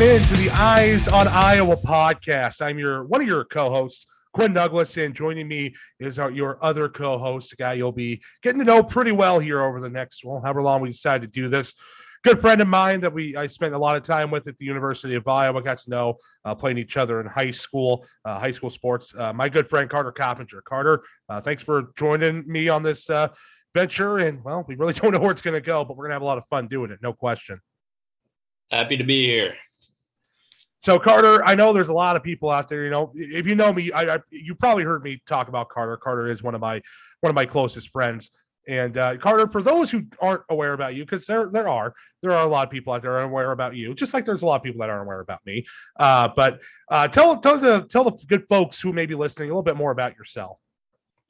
Welcome in to the Eyes on Iowa podcast. I'm your one of your co-hosts, Quinn Douglas, and joining me is our, your other co-host, a guy you'll be getting to know pretty well here over the next, well, however long we decide to do this. Good friend of mine that we I spent a lot of time with at the University of Iowa. Got to know uh, playing each other in high school, uh, high school sports. Uh, my good friend Carter Coppinger. Carter, uh, thanks for joining me on this uh, venture. And well, we really don't know where it's going to go, but we're going to have a lot of fun doing it, no question. Happy to be here. So Carter, I know there's a lot of people out there. You know, if you know me, I, I you probably heard me talk about Carter. Carter is one of my one of my closest friends. And uh, Carter, for those who aren't aware about you, because there there are there are a lot of people out there unaware about you, just like there's a lot of people that aren't aware about me. Uh, but uh, tell tell the tell the good folks who may be listening a little bit more about yourself.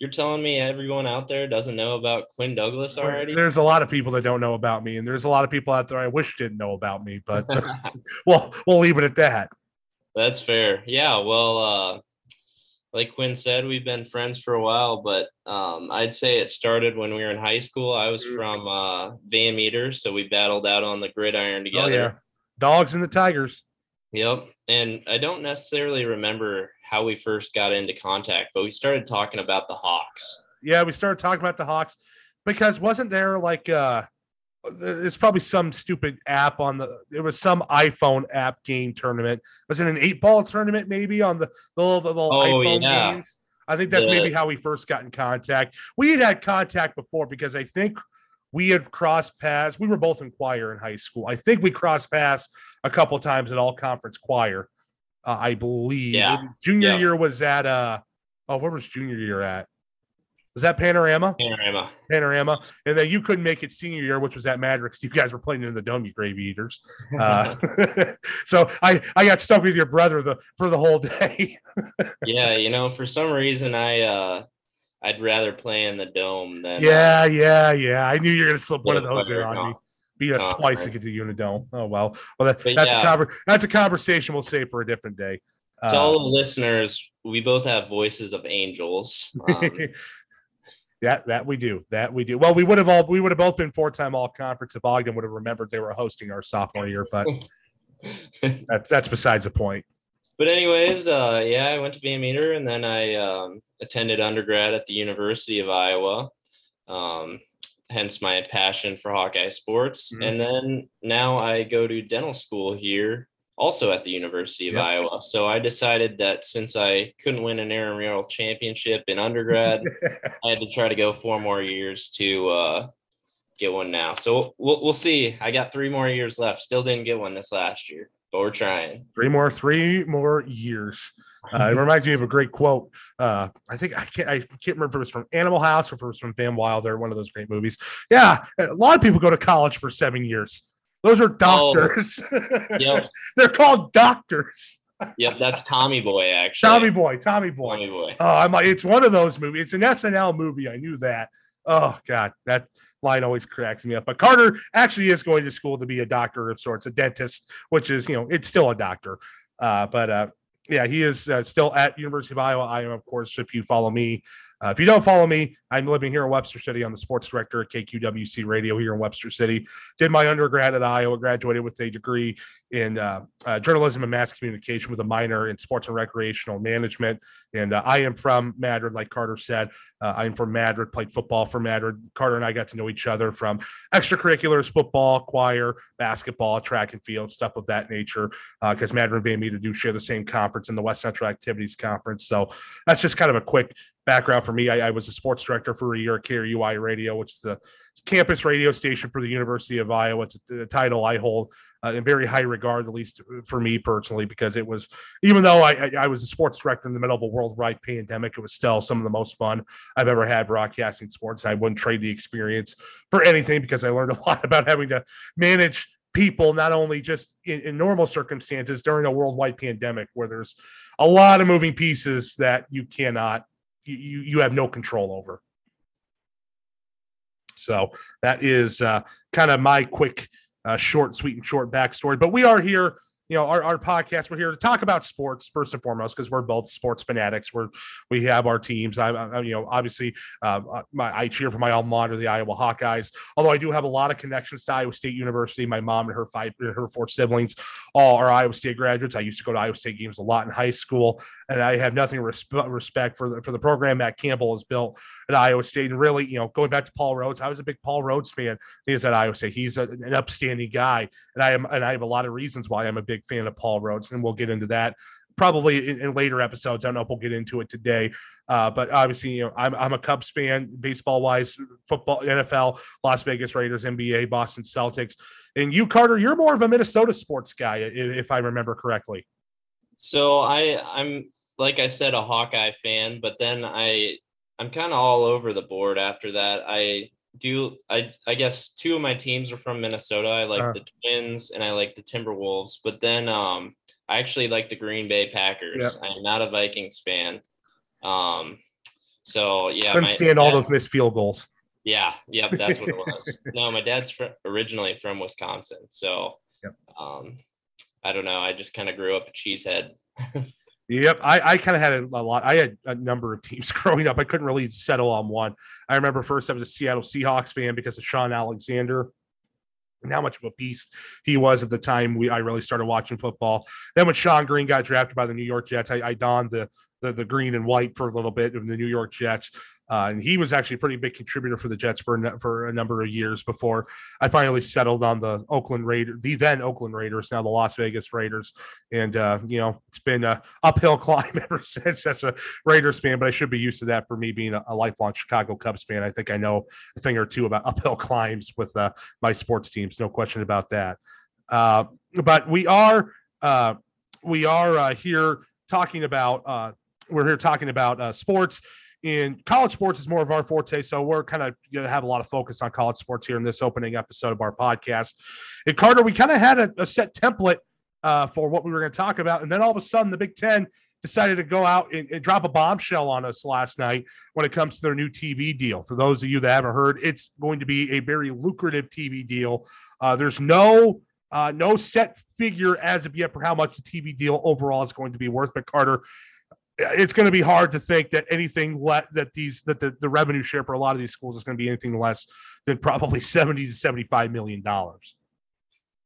You're telling me everyone out there doesn't know about Quinn Douglas already? There's a lot of people that don't know about me, and there's a lot of people out there I wish didn't know about me, but well, we'll leave it at that. That's fair. Yeah. Well, uh, like Quinn said, we've been friends for a while, but um, I'd say it started when we were in high school. I was from uh, Van Meter, so we battled out on the gridiron together. Oh, yeah. Dogs and the Tigers. Yep. And I don't necessarily remember how we first got into contact, but we started talking about the Hawks. Yeah, we started talking about the Hawks because wasn't there like uh there's probably some stupid app on the there was some iPhone app game tournament. Was it an eight ball tournament maybe on the the little, the little Oh, iPhone yeah. games? I think that's The- maybe how we first got in contact. We had had contact before because I think we had crossed paths. We were both in choir in high school. I think we crossed paths a couple times at all conference choir. Uh, I believe Yeah. junior Yeah. year was at uh oh where was junior year at? Was that Panorama? Panorama. Panorama, and then you couldn't make it senior year, which was at Madrid because you guys were playing in the dome, you gravy eaters. Uh, so I I got stuck with your brother the for the whole day. yeah. You know, for some reason, I, uh, I'd rather play in the dome than. uh, yeah, yeah, yeah. I knew you were gonna slip one of those there on me. Beat us twice to get to Unidome. Oh well, well that, that's a conver- that's a conversation we'll save for a different day. to Uh, all the listeners, we both have voices of angels. Um, yeah, that we do. That we do. Well, we would have all we would have both been four time all conference if Ogden would have remembered they were hosting our sophomore year, but that, that's besides the point. But anyways, uh, yeah, I went to Van Meter and then I um, attended undergrad at the University of Iowa. Um, hence my passion for Hawkeye sports. Mhm. And then now I go to dental school here, also at the University of Yep. Iowa. So I decided that since I couldn't win an intramural championship in undergrad, I had to try to go four more years to uh, get one now. So we'll we'll see. I got three more years left. Still didn't get one this last year, but we're trying. three more three more years. Uh, it reminds me of a great quote. Uh, i think i can't i can't remember if it was from animal house or if it was from van wilder one of those great movies. Yeah a lot of people go to college for seven years. Those are doctors. Yep, they're called doctors. Yep. That's Tommy Boy actually. tommy boy tommy boy. Tommy Boy. oh i'm like it's one of those movies. It's an snl movie. I knew that. Oh god that line always cracks me up but carter actually is going to school to be a doctor of sorts a dentist which is you know it's still a doctor uh, but uh, yeah, he is uh, still at University of Iowa. I am, of course, if you follow me. Uh, if you don't follow me, I'm living here in Webster City. I'm the sports director at KQWC Radio here in Webster City. Did my undergrad at Iowa, graduated with a degree in uh, uh, journalism and mass communication with a minor in sports and recreational management. And I am from Madrid, like Carter said. Uh, I'm from Madrid, played football for Madrid. Carter and I got to know each other from extracurriculars, football, choir, basketball, track and field, stuff of that nature because Madrid and me to do share the same conference in the West Central Activities Conference. So that's just kind of a quick background for me. I, I was a sports director for a year at KRUI Radio, which is the campus radio station for the University of Iowa. It's a, a title I hold uh, in very high regard, at least for me personally, because it was, even though I, I, I was a sports director in the middle of a worldwide pandemic, it was still some of the most fun I've ever had broadcasting sports. I wouldn't trade the experience for anything because I learned a lot about having to manage people not only just in, in normal circumstances during a worldwide pandemic where there's a lot of moving pieces that you cannot you you you have no control over so that is uh, kind of my quick uh, short sweet and short backstory but we are here you know, our, our podcast, we're here to talk about sports first and foremost, because we're both sports fanatics. We're, we have our teams. I, I you know, obviously, uh, my, I cheer for my alma mater, the Iowa Hawkeyes, although I do have a lot of connections to Iowa State University. My mom and her five, her four siblings all are Iowa State graduates. I used to go to Iowa State games a lot in high school, and I have nothing resp- respect for the, for the program Matt Campbell has built at Iowa State. And really, you know, going back to Paul Rhoads, I was a big Paul Rhoads fan. He is at Iowa State. He's a, an upstanding guy, and I am, and I have a lot of reasons why I'm a big fan of Paul Rhoads, and we'll get into that probably in, in, later episodes. I don't know if we'll get into it today, uh, but obviously, you know, I'm, I'm a Cubs fan, baseball wise, football, NFL, Las Vegas Raiders, NBA, Boston Celtics, and you, Carter, you're more of a Minnesota sports guy, if, if I remember correctly. So I, I'm like I said, a Hawkeye fan, but then I, I'm kind of all over the board after that. I do I I guess two of my teams are from Minnesota. I like uh, the Twins and I like the Timberwolves, but then um I actually like the Green Bay Packers. I'm not a Vikings fan. Um, so yeah, couldn't stand dad, all those missed field goals. Yeah, yep, that's what it was. no, my dad's fr- originally from Wisconsin, so yep. um, I don't know. I just kind of grew up a cheesehead. Yep, I, I kind of had a, a, lot. I had a number of teams growing up. I couldn't really settle on one. I remember first I was a Seattle Seahawks fan because of Shaun Alexander and how much of a beast he was at the time we I really started watching football. Then when Shonn Greene got drafted by the New York Jets, I, I donned the, the, the green and white for a little bit of the New York Jets. Uh, and he was actually a pretty big contributor for the Jets for a, for a number of years before I finally settled on the Oakland Raiders, the then Oakland Raiders, now the Las Vegas Raiders. And, uh, you know, it's been a uphill climb ever since as a Raiders fan, but I should be used to that for me being a, a lifelong Chicago Cubs fan. I think I know a thing or two about uphill climbs with uh, my sports teams. No question about that. Uh, but we are, uh, we are uh, here talking about, we're here talking about sports in college sports is more of our forte. So we're kind of going to have a lot of focus on college sports here in this opening episode of our podcast. And Carter, we kind of had a, a, set template uh, for what we were going to talk about. And then all of a sudden, the Big Ten decided to go out and, and, drop a bombshell on us last night when it comes to their new TV deal. For those of you that haven't heard, it's going to be a very lucrative TV deal. Uh, there's no uh, no set figure as of yet for how much the TV deal overall is going to be worth. But Carter, it's going to be hard to think that anything le- that these that the, the revenue share for a lot of these schools is going to be anything less than probably 70 to 75 million dollars.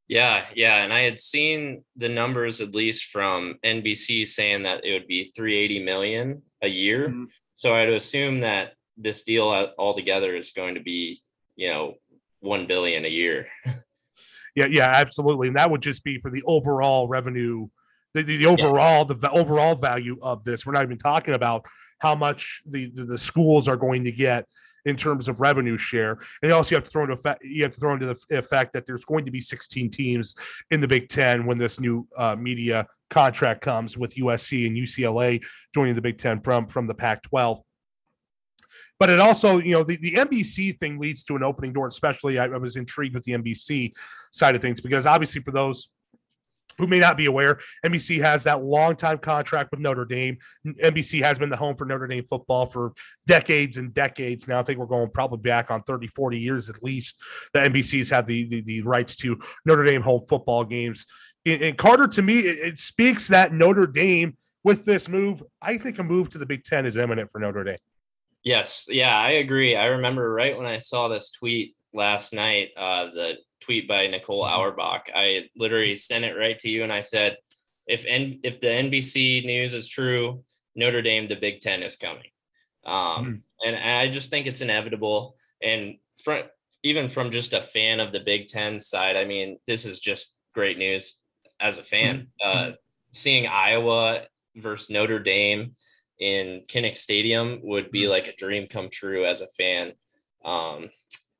Yeah yeah and i had seen the numbers at least from nbc saying that it would be 380 million a year. Mm-hmm. so i'd assume that this deal altogether is going to be you know 1 billion a year. Yeah yeah absolutely and that would just be for the overall revenue the, the overall yeah. the overall value of this. We're not even talking about how much the, the, the schools are going to get in terms of revenue share. And also you have to throw into effect, you have to throw into the effect that there's going to be 16 teams in the Big Ten when this new uh, media contract comes with USC and UCLA joining the Big Ten from from the Pac-12. But it also, you know, the, the NBC thing leads to an opening door. Especially, I, I was intrigued with the NBC side of things because obviously, for those who may not be aware, NBC has that long time contract with Notre Dame. NBC has been the home for Notre Dame football for decades and decades now. I think we're going probably back on 30, 40 years at least. The NBC's had the, the, the rights to Notre Dame home football games. And, and Carter, to me, it, it speaks that Notre Dame, with this move, I think a move to the Big Ten is imminent for Notre Dame. Yes. Yeah, I agree. I remember right when I saw this tweet last night, uh, the tweet by Nicole mm-hmm. Auerbach. I literally sent it right to you and I said, if N- if the NBC news is true, Notre Dame, the Big Ten is coming. Um, mm. And I just think it's inevitable. And from, even from just a fan of the Big Ten side, I mean, this is just great news as a fan. Mm. Uh, seeing Iowa versus Notre Dame in Kinnick Stadium would be like a dream come true as a fan. Um,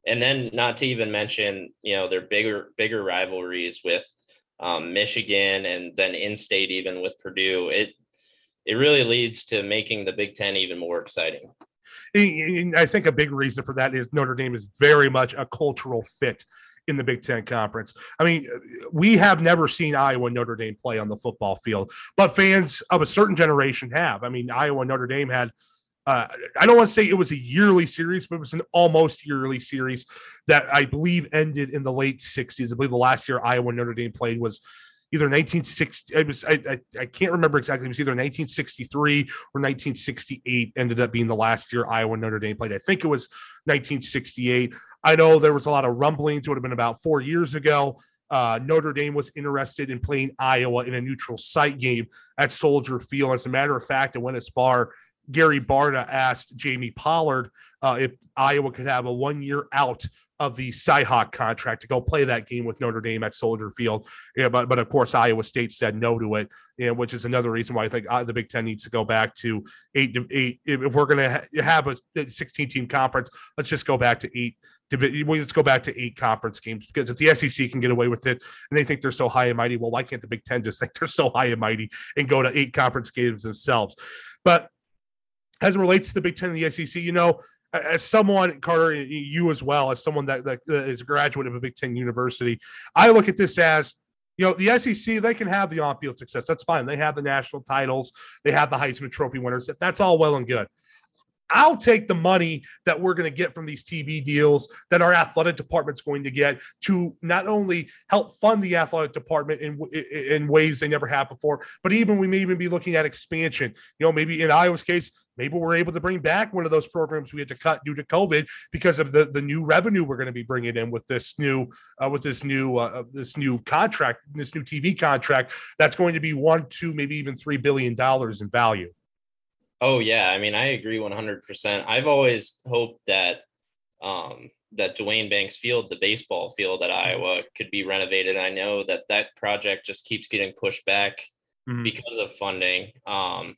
and then not to even mention you know their bigger bigger rivalries with um, Michigan and then in-state even with Purdue. It it really leads to making the Big Ten even more exciting. I think a big reason for that is Notre Dame is very much a cultural fit in the Big Ten Conference. I mean, we have never seen Iowa Notre Dame play on the football field, but fans of a certain generation have. I mean, Iowa Notre Dame had uh, I don't want to say it was a yearly series, but it was an almost yearly series that I believe ended in the late 60s. I believe the last year Iowa Notre Dame played was, either 1960. It was I, I, I can't remember exactly. It was either 1963 or 1968. Ended up being the last year Iowa Notre Dame played. I think it was 1968. I know there was a lot of rumblings. It would have been about four years ago. Uh, Notre Dame was interested in playing Iowa in a neutral site game at Soldier Field. As a matter of fact, it went as far. Gary Barta asked Jamie Pollard uh, if Iowa could have a one year out of the Cyhawk contract to go play that game with Notre Dame at Soldier Field. Yeah, but but of course Iowa State said no to it, know, which is another reason why I think uh, the Big Ten needs to go back to eight to eight. If we're going to ha- have a 16 team conference, let's just go back to eight. Let's go back to eight conference games because if the SEC can get away with it and they think they're so high and mighty, well, why can't the Big Ten just think they're so high and mighty and go to eight conference games themselves? But as it relates to the Big Ten and the SEC, you know, as someone, Carter, you as well, as someone that, that is a graduate of a Big Ten university, I look at this as, you know, the SEC, they can have the on field success. That's fine. They have the national titles, they have the Heisman Trophy winners. That's all well and good. I'll take the money that we're going to get from these TV deals that our athletic department's going to get to not only help fund the athletic department in in ways they never have before, but even we may even be looking at expansion. You know, maybe in Iowa's case, maybe we're able to bring back one of those programs we had to cut due to COVID because of the the new revenue we're going to be bringing in with this new uh, with this new uh, this new contract, this new TV contract that's going to be one, two, maybe even three billion dollars in value. Oh yeah, I mean I agree 100%. I've always hoped that um, that Duane Banks Field, the baseball field at mm-hmm. Iowa, could be renovated. I know that that project just keeps getting pushed back mm-hmm. because of funding. Um,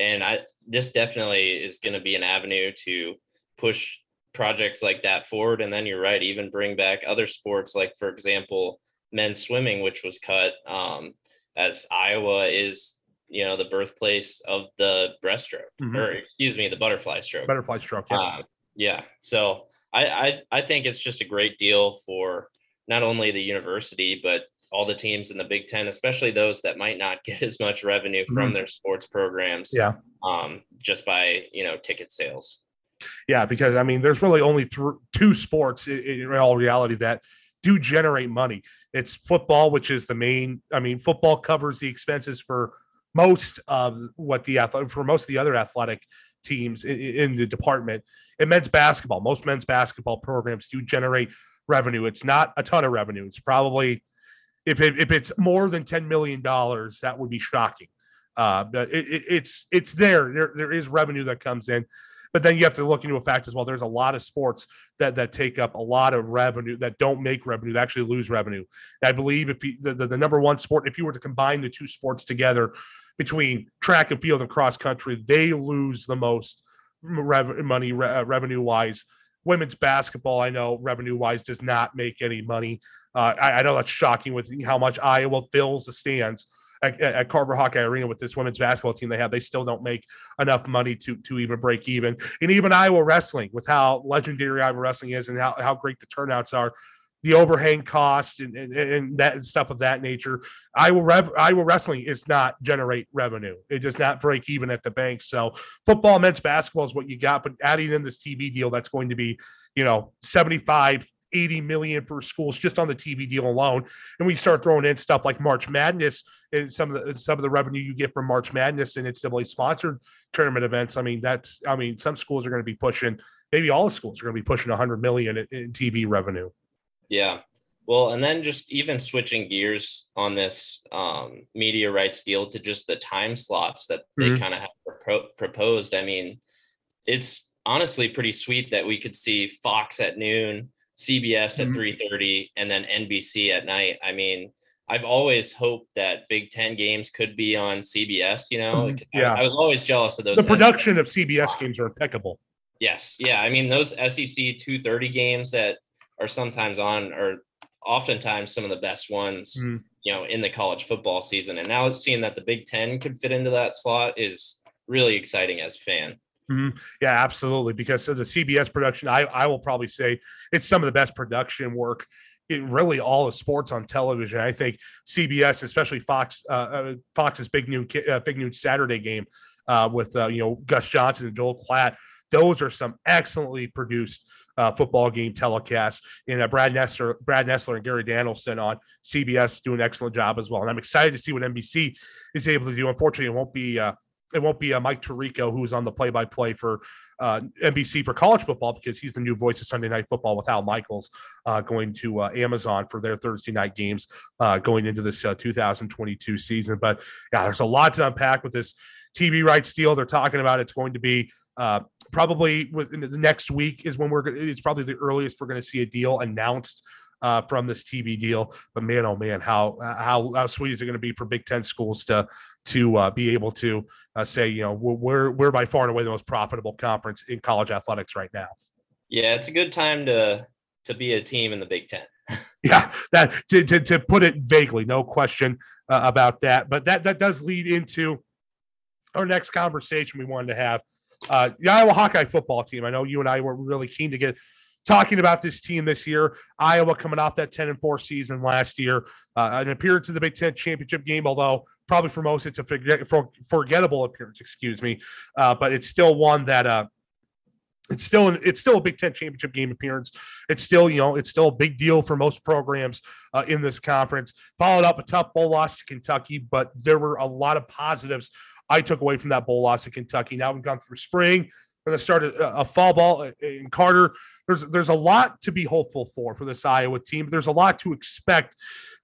and I this definitely is going to be an avenue to push projects like that forward. And then you're right, even bring back other sports, like for example, men's swimming, which was cut. Um, as Iowa is you know the birthplace of the breaststroke mm-hmm. or excuse me the butterfly stroke butterfly stroke yeah, uh, yeah. so I, I i think it's just a great deal for not only the university but all the teams in the big 10 especially those that might not get as much revenue from mm-hmm. their sports programs yeah um just by you know ticket sales yeah because i mean there's really only th- two sports in, in all reality that do generate money it's football which is the main i mean football covers the expenses for most of what the athletic for most of the other athletic teams in, the department. In men's basketball, most men's basketball programs do generate revenue. It's not a ton of revenue. It's probably if it, if it's more than ten million dollars, that would be shocking. Uh, but it, it, it's it's there. There there is revenue that comes in, but then you have to look into a fact as well. There's a lot of sports that that take up a lot of revenue that don't make revenue, that actually lose revenue. I believe if you, the, the the number one sport, if you were to combine the two sports together, between track and field and cross country, they lose the most rev- money re- uh, revenue wise. Women's basketball, I know revenue wise, does not make any money. Uh, I, I, know that's shocking with how much Iowa fills the stands at, at Carver Hawkeye Arena with this women's basketball team they have. They still don't make enough money to to even break even. And even Iowa wrestling, with how legendary Iowa wrestling is and how, how great the turnouts are, the overhang costs and, and, and that stuff of that nature. Iowa Rev, Iowa wrestling is not generate revenue. It does not break even at the bank. So football, men's basketball is what you got, but adding in this TV deal, that's going to be, you know, 75, 80 million for schools just on the TV deal alone. And we start throwing in stuff like March Madness and some of the some of the revenue you get from March Madness and it's NCAA sponsored tournament events. I mean, that's I mean, some schools are going to be pushing, maybe all the schools are going to be pushing 100 million in, in TV revenue. Yeah. Well, and then just even switching gears on this um, media rights deal to just the time slots that they mm-hmm. kind of have pro- proposed. I mean, it's honestly pretty sweet that we could see Fox at noon, CBS at mm-hmm. 3:30, and then NBC at night. I mean, I've always hoped that Big Ten games could be on CBS. You know, mm-hmm. yeah. I, I, was always jealous of those. The production of CBS games are impeccable. Yes, yeah. I mean, those SEC 230 games that are sometimes on or oftentimes some of the best ones, mm. you know, in the college football season. And now seeing that the Big Ten could fit into that slot is really exciting as a fan. Mm-hmm. Yeah, absolutely. Because of the CBS production, I, I will probably say it's some of the best production work in really all of sports on television. I think CBS, especially Fox, uh, uh, Fox's big new uh, big new Saturday game uh, with uh, you know Gus Johnson and Joel Klatt those are some excellently produced uh, football game telecast. And uh, Brad Nessler, Brad Nessler, and Gary Danielson on CBS do an excellent job as well. And I'm excited to see what NBC is able to do. Unfortunately, it won't be uh, it won't be uh, Mike Tirico who's on the play by play for uh, NBC for college football because he's the new voice of Sunday Night Football with Al Michaels uh, going to uh, Amazon for their Thursday night games uh, going into this uh, 2022 season. But yeah, there's a lot to unpack with this TV rights deal. They're talking about it's going to be uh, probably within the next week is when we're going. It's probably the earliest we're going to see a deal announced uh, from this TV deal. But man, oh man, how how how sweet is it going to be for Big Ten schools to to uh, be able to uh, say, you know, we're we're by far and away the most profitable conference in college athletics right now. Yeah, it's a good time to to be a team in the Big Ten. yeah, that to, to, to put it vaguely, no question uh, about that. But that that does lead into our next conversation we wanted to have. Uh, the Iowa Hawkeye football team. I know you and I were really keen to get talking about this team this year. Iowa coming off that 10 and 4 season last year, uh, an appearance in the Big Ten championship game, although probably for most it's a forget, for, forgettable appearance, excuse me. Uh, but it's still one that uh, it's still an, it's still a Big Ten championship game appearance. It's still you know it's still a big deal for most programs uh, in this conference. Followed up a tough bowl loss to Kentucky, but there were a lot of positives I took away from that bowl loss to Kentucky. Now we've gone through spring. We're going to start a, a fall ball in Carter. There's there's a lot to be hopeful for for this Iowa team. There's a lot to expect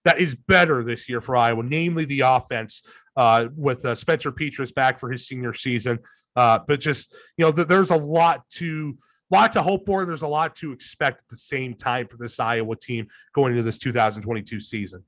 that is better this year for Iowa, namely the offense uh, with uh, Spencer Petras back for his senior season. Uh, but just you know, th- there's a lot to lot to hope for. There's a lot to expect at the same time for this Iowa team going into this 2022 season.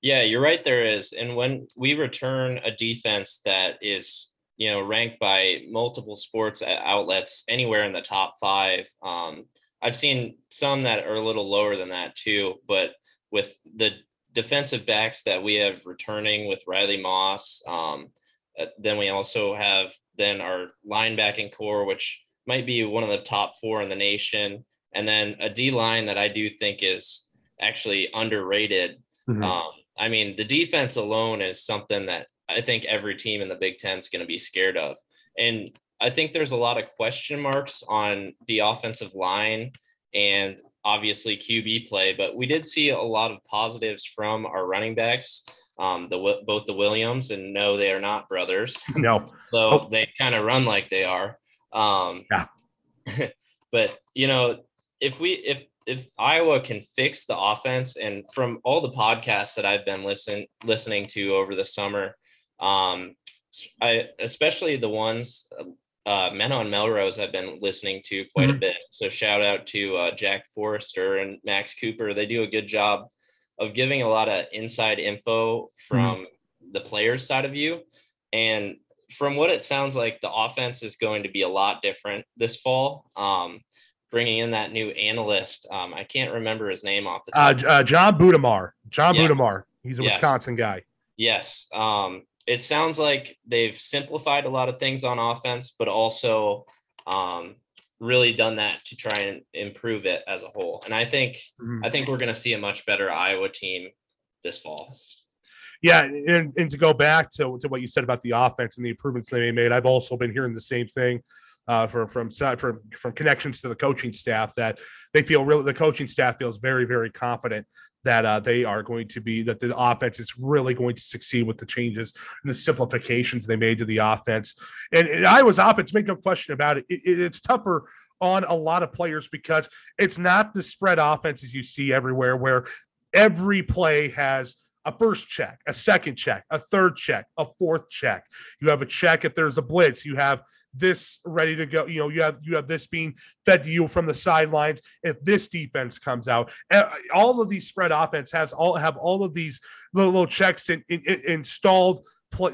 Yeah, you're right. There is, and when we return a defense that is, you know, ranked by multiple sports outlets anywhere in the top five, um, I've seen some that are a little lower than that too. But with the defensive backs that we have returning with Riley Moss, um, uh, then we also have then our linebacking core, which might be one of the top four in the nation, and then a D line that I do think is actually underrated. Mm-hmm. Um, I mean, the defense alone is something that I think every team in the Big Ten is going to be scared of. And I think there's a lot of question marks on the offensive line and obviously QB play, but we did see a lot of positives from our running backs, um, the both the Williams, and no, they are not brothers. No, so oh. they kind of run like they are. Um, yeah, but you know, if we if if Iowa can fix the offense, and from all the podcasts that I've been listen listening to over the summer, um, I especially the ones uh, Men on Melrose I've been listening to quite mm-hmm. a bit. So shout out to uh, Jack Forrester and Max Cooper. They do a good job of giving a lot of inside info from mm-hmm. the players' side of you, and from what it sounds like, the offense is going to be a lot different this fall. Um, bringing in that new analyst. Um, I can't remember his name off the top. Uh, uh, John Budmayr. John yeah. Budmayr. He's a yeah. Wisconsin guy. Yes. Um, it sounds like they've simplified a lot of things on offense, but also um, really done that to try and improve it as a whole. And I think mm-hmm. I think we're going to see a much better Iowa team this fall. Yeah, and, and to go back to, to what you said about the offense and the improvements they made, I've also been hearing the same thing uh, from from from from connections to the coaching staff that they feel really the coaching staff feels very very confident that uh, they are going to be that the offense is really going to succeed with the changes and the simplifications they made to the offense. And, and Iowa's offense, make no question about it, it, it's tougher on a lot of players because it's not the spread offenses you see everywhere where every play has a first check, a second check, a third check, a fourth check. You have a check if there's a blitz. You have this ready to go. You know, you have you have this being fed to you from the sidelines. If this defense comes out, all of these spread offense has all have all of these little little checks in, in, in installed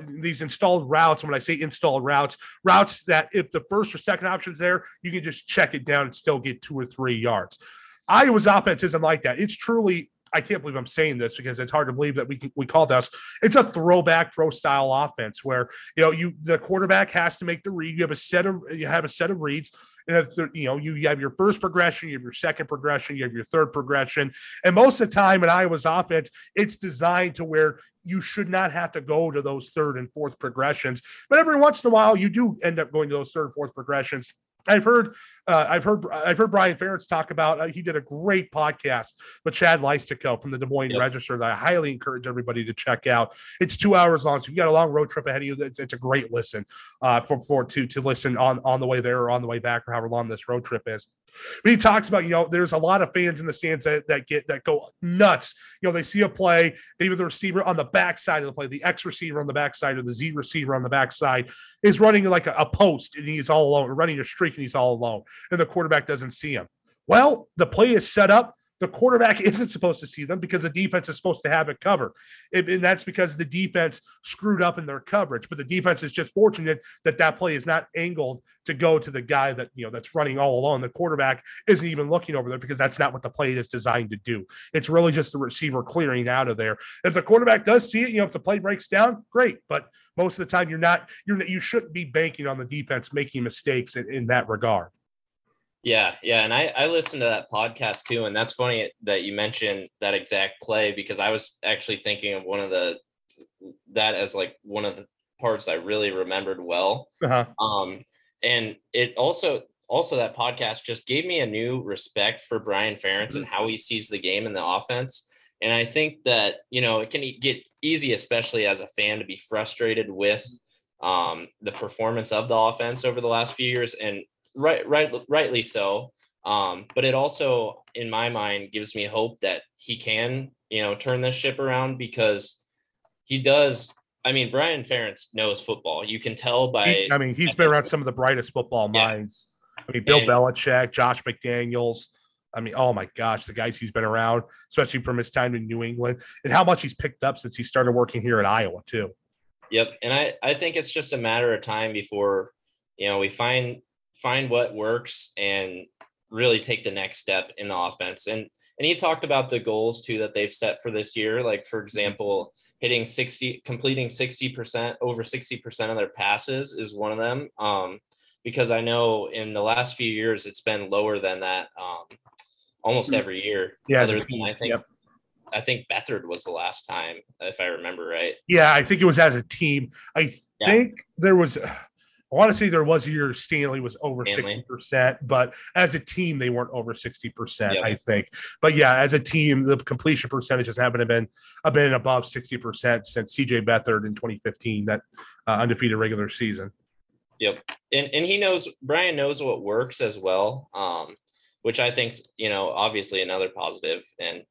these installed routes. when I say installed routes, routes that if the first or second option is there, you can just check it down and still get two or three yards. Iowa's offense isn't like that. It's truly I can't believe I'm saying this because it's hard to believe that we we call this. It's a throwback throw style offense where you know you the quarterback has to make the read. You have a set of you have a set of reads. And you know, you have your first progression, you have your second progression, you have your third progression, and most of the time in Iowa's offense, it's designed to where you should not have to go to those third and fourth progressions. But every once in a while, you do end up going to those third and fourth progressions I've heard uh, I've heard I've heard Brian Ferentz talk about. Uh, he did a great podcast with Chad Leistikow from the Des Moines yep. Register that I highly encourage everybody to check out. It's two hours long, so you got a long road trip ahead of you. It's, it's a great listen uh, for for to to listen on on the way there or on the way back or however long this road trip is. But he talks about, you know, there's a lot of fans in the stands that, that get that go nuts. You know, they see a play, maybe the receiver on the backside of the play, the X receiver on the backside or the Z receiver on the backside is running like a, a post and he's all alone, running a streak and he's all alone, and the quarterback doesn't see him. Well, the play is set up the quarterback isn't supposed to see them because the defense is supposed to have it covered. and that's because the defense screwed up in their coverage. But the defense is just fortunate that that play is not angled to go to the guy that, you know, that's running all alone. The quarterback isn't even looking over there because that's not what the play is designed to do. It's really just the receiver clearing out of there. If the quarterback does see it, you know, if the play breaks down, great. But most of the time, you're not, you're, you shouldn't be banking on the defense making mistakes in, in that regard. Yeah, yeah, and I I listened to that podcast too, and that's funny that you mentioned that exact play because I was actually thinking of one of the that as like one of the parts I really remembered well. Uh-huh. Um, and it also also that podcast just gave me a new respect for Brian Ferentz mm-hmm. and how he sees the game and the offense. And I think that you know it can get easy, especially as a fan, to be frustrated with um, the performance of the offense over the last few years. And right, right, rightly so. Um, but it also, in my mind, gives me hope that he can, you know, turn this ship around because he does. I mean, Brian Ferentz knows football. You can tell by. He, I mean, he's been around some of the brightest football minds. Yeah. I mean, Bill and, Belichick, Josh McDaniels. I mean, oh my gosh, the guys he's been around, especially from his time in New England, and how much he's picked up since he started working here at Iowa too. Yep, and I I think it's just a matter of time before you know we find find what works and really take the next step in the offense. And and he talked about the goals too that they've set for this year. Like for example, hitting 60, completing 60%, over 60% of their passes is one of them. Um, because I know in the last few years it's been lower than that um, almost mm. every year. Yeah, other than I think yep. I think Beathard was the last time, if I remember right. Yeah, I think it was as a team. I yeah. think there was I want to say there was a year Stanley was over sixty percent, but as a team they weren't over sixty percent. I think, but yeah, as a team the completion percentages haven't been have been above sixty percent since CJ Beathard in 2015, that uh, undefeated regular season. Yep, and and he knows Brian knows what works as well, um, which I think you know obviously another. And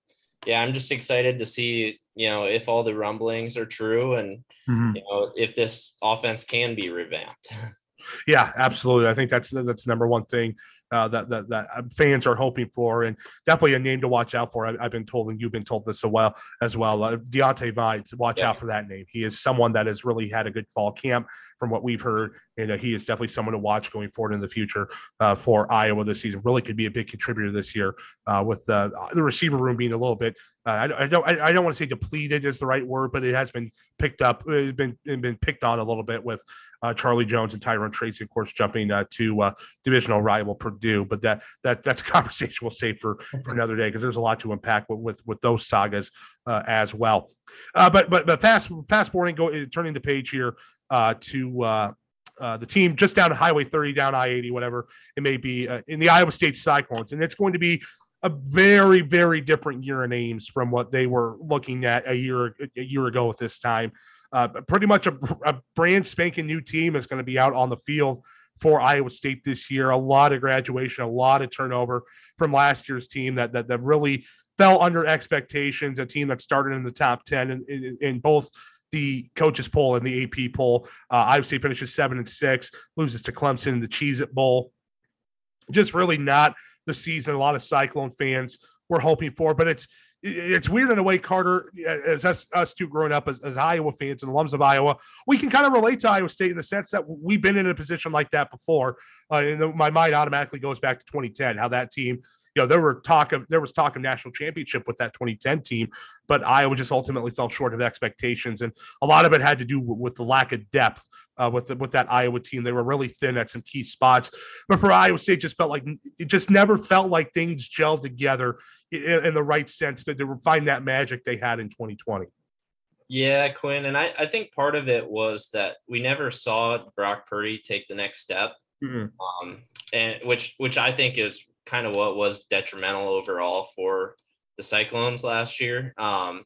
yeah, I'm just excited to see you know if all the rumblings are true and mm-hmm. you know if this offense can be revamped yeah absolutely i think that's that's number one thing uh, that, that that uh, fans are hoping for, and definitely a name to watch out for. I, have been told, and you've been told this as well as well. Uh, Diante Vines, watch yeah. out for that name. He is someone that has really had a good fall camp, from what we've heard, and uh, he is definitely someone to watch going forward in the future uh, for Iowa this season. Really could be a big contributor this year uh, with the the receiver room being a little bit. I, I, don't I, I don't want to say depleted is the right word, but it has been picked up. It's been it's been picked on a little bit with uh, Charlie Jones and Tyrone Tracy, of course, jumping uh, to uh, divisional rival Purdue. But that that that's a conversation we'll save for, for another day because there's a lot to unpack with with, with those sagas uh, as well. Uh, but but but fast fast forwarding, go turning the page here uh, to. the team just down Highway 30, down I 80, whatever it may be, in the Iowa State Cyclones. And it's going to be a very very different year in Ames from what they were looking at a year a year ago at this time. Uh, pretty much a, a, brand spanking new team is going to be out on the field for Iowa State this year. A lot of graduation, a lot of turnover from last year's team that that, that really fell under expectations. A team that started in the top ten in, in, in both the coaches poll and the AP poll. Uh, Iowa State finishes seven and six, loses to Clemson in the Cheez It Bowl. Just really not the season a lot of Cyclone fans were hoping for, but it's it's weird in a way, Carter, as us, us two growing up as, as, Iowa fans and alums of Iowa, we can kind of relate to Iowa State in the sense that we've been in a position like that before. Uh, and my mind automatically goes back to 2010, how that team, you know, there were talk of there was talk of national championship with that 2010 team, but Iowa just ultimately fell short of expectations, and a lot of it had to do with the lack of depth. Uh, with the, with that Iowa team, they were really thin at some key spots. But for Iowa State, just felt like it just never felt like things gelled together in, in the right sense to, to find that magic they had in 2020. Yeah, Quinn. And I, I think part of it was that we never saw Brock Purdy take the next step. mm-hmm. um, and which which I think is kind of what was detrimental overall for the Cyclones last year. Um,